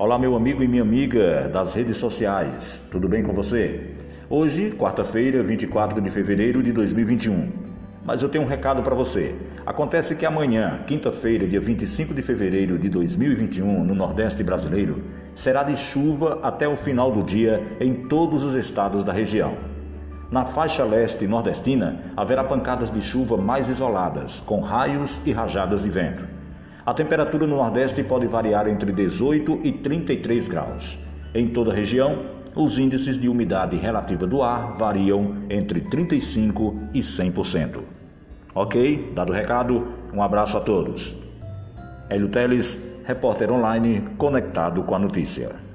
Olá, meu amigo e minha amiga das redes sociais, tudo bem com você? Hoje, quarta-feira, 24 de fevereiro de 2021. Mas eu tenho um recado para você. Acontece que amanhã, quinta-feira, dia 25 de fevereiro de 2021, no Nordeste brasileiro, será de chuva até o final do dia em todos os estados da região. Na faixa leste nordestina, haverá pancadas de chuva mais isoladas, com raios e rajadas de vento. A temperatura no Nordeste pode variar entre 18 e 33 graus. Em toda a região, os índices de umidade relativa do ar variam entre 35 e 100%. Ok? Dado o recado, um abraço a todos. Hélio Teles, repórter online, conectado com a notícia.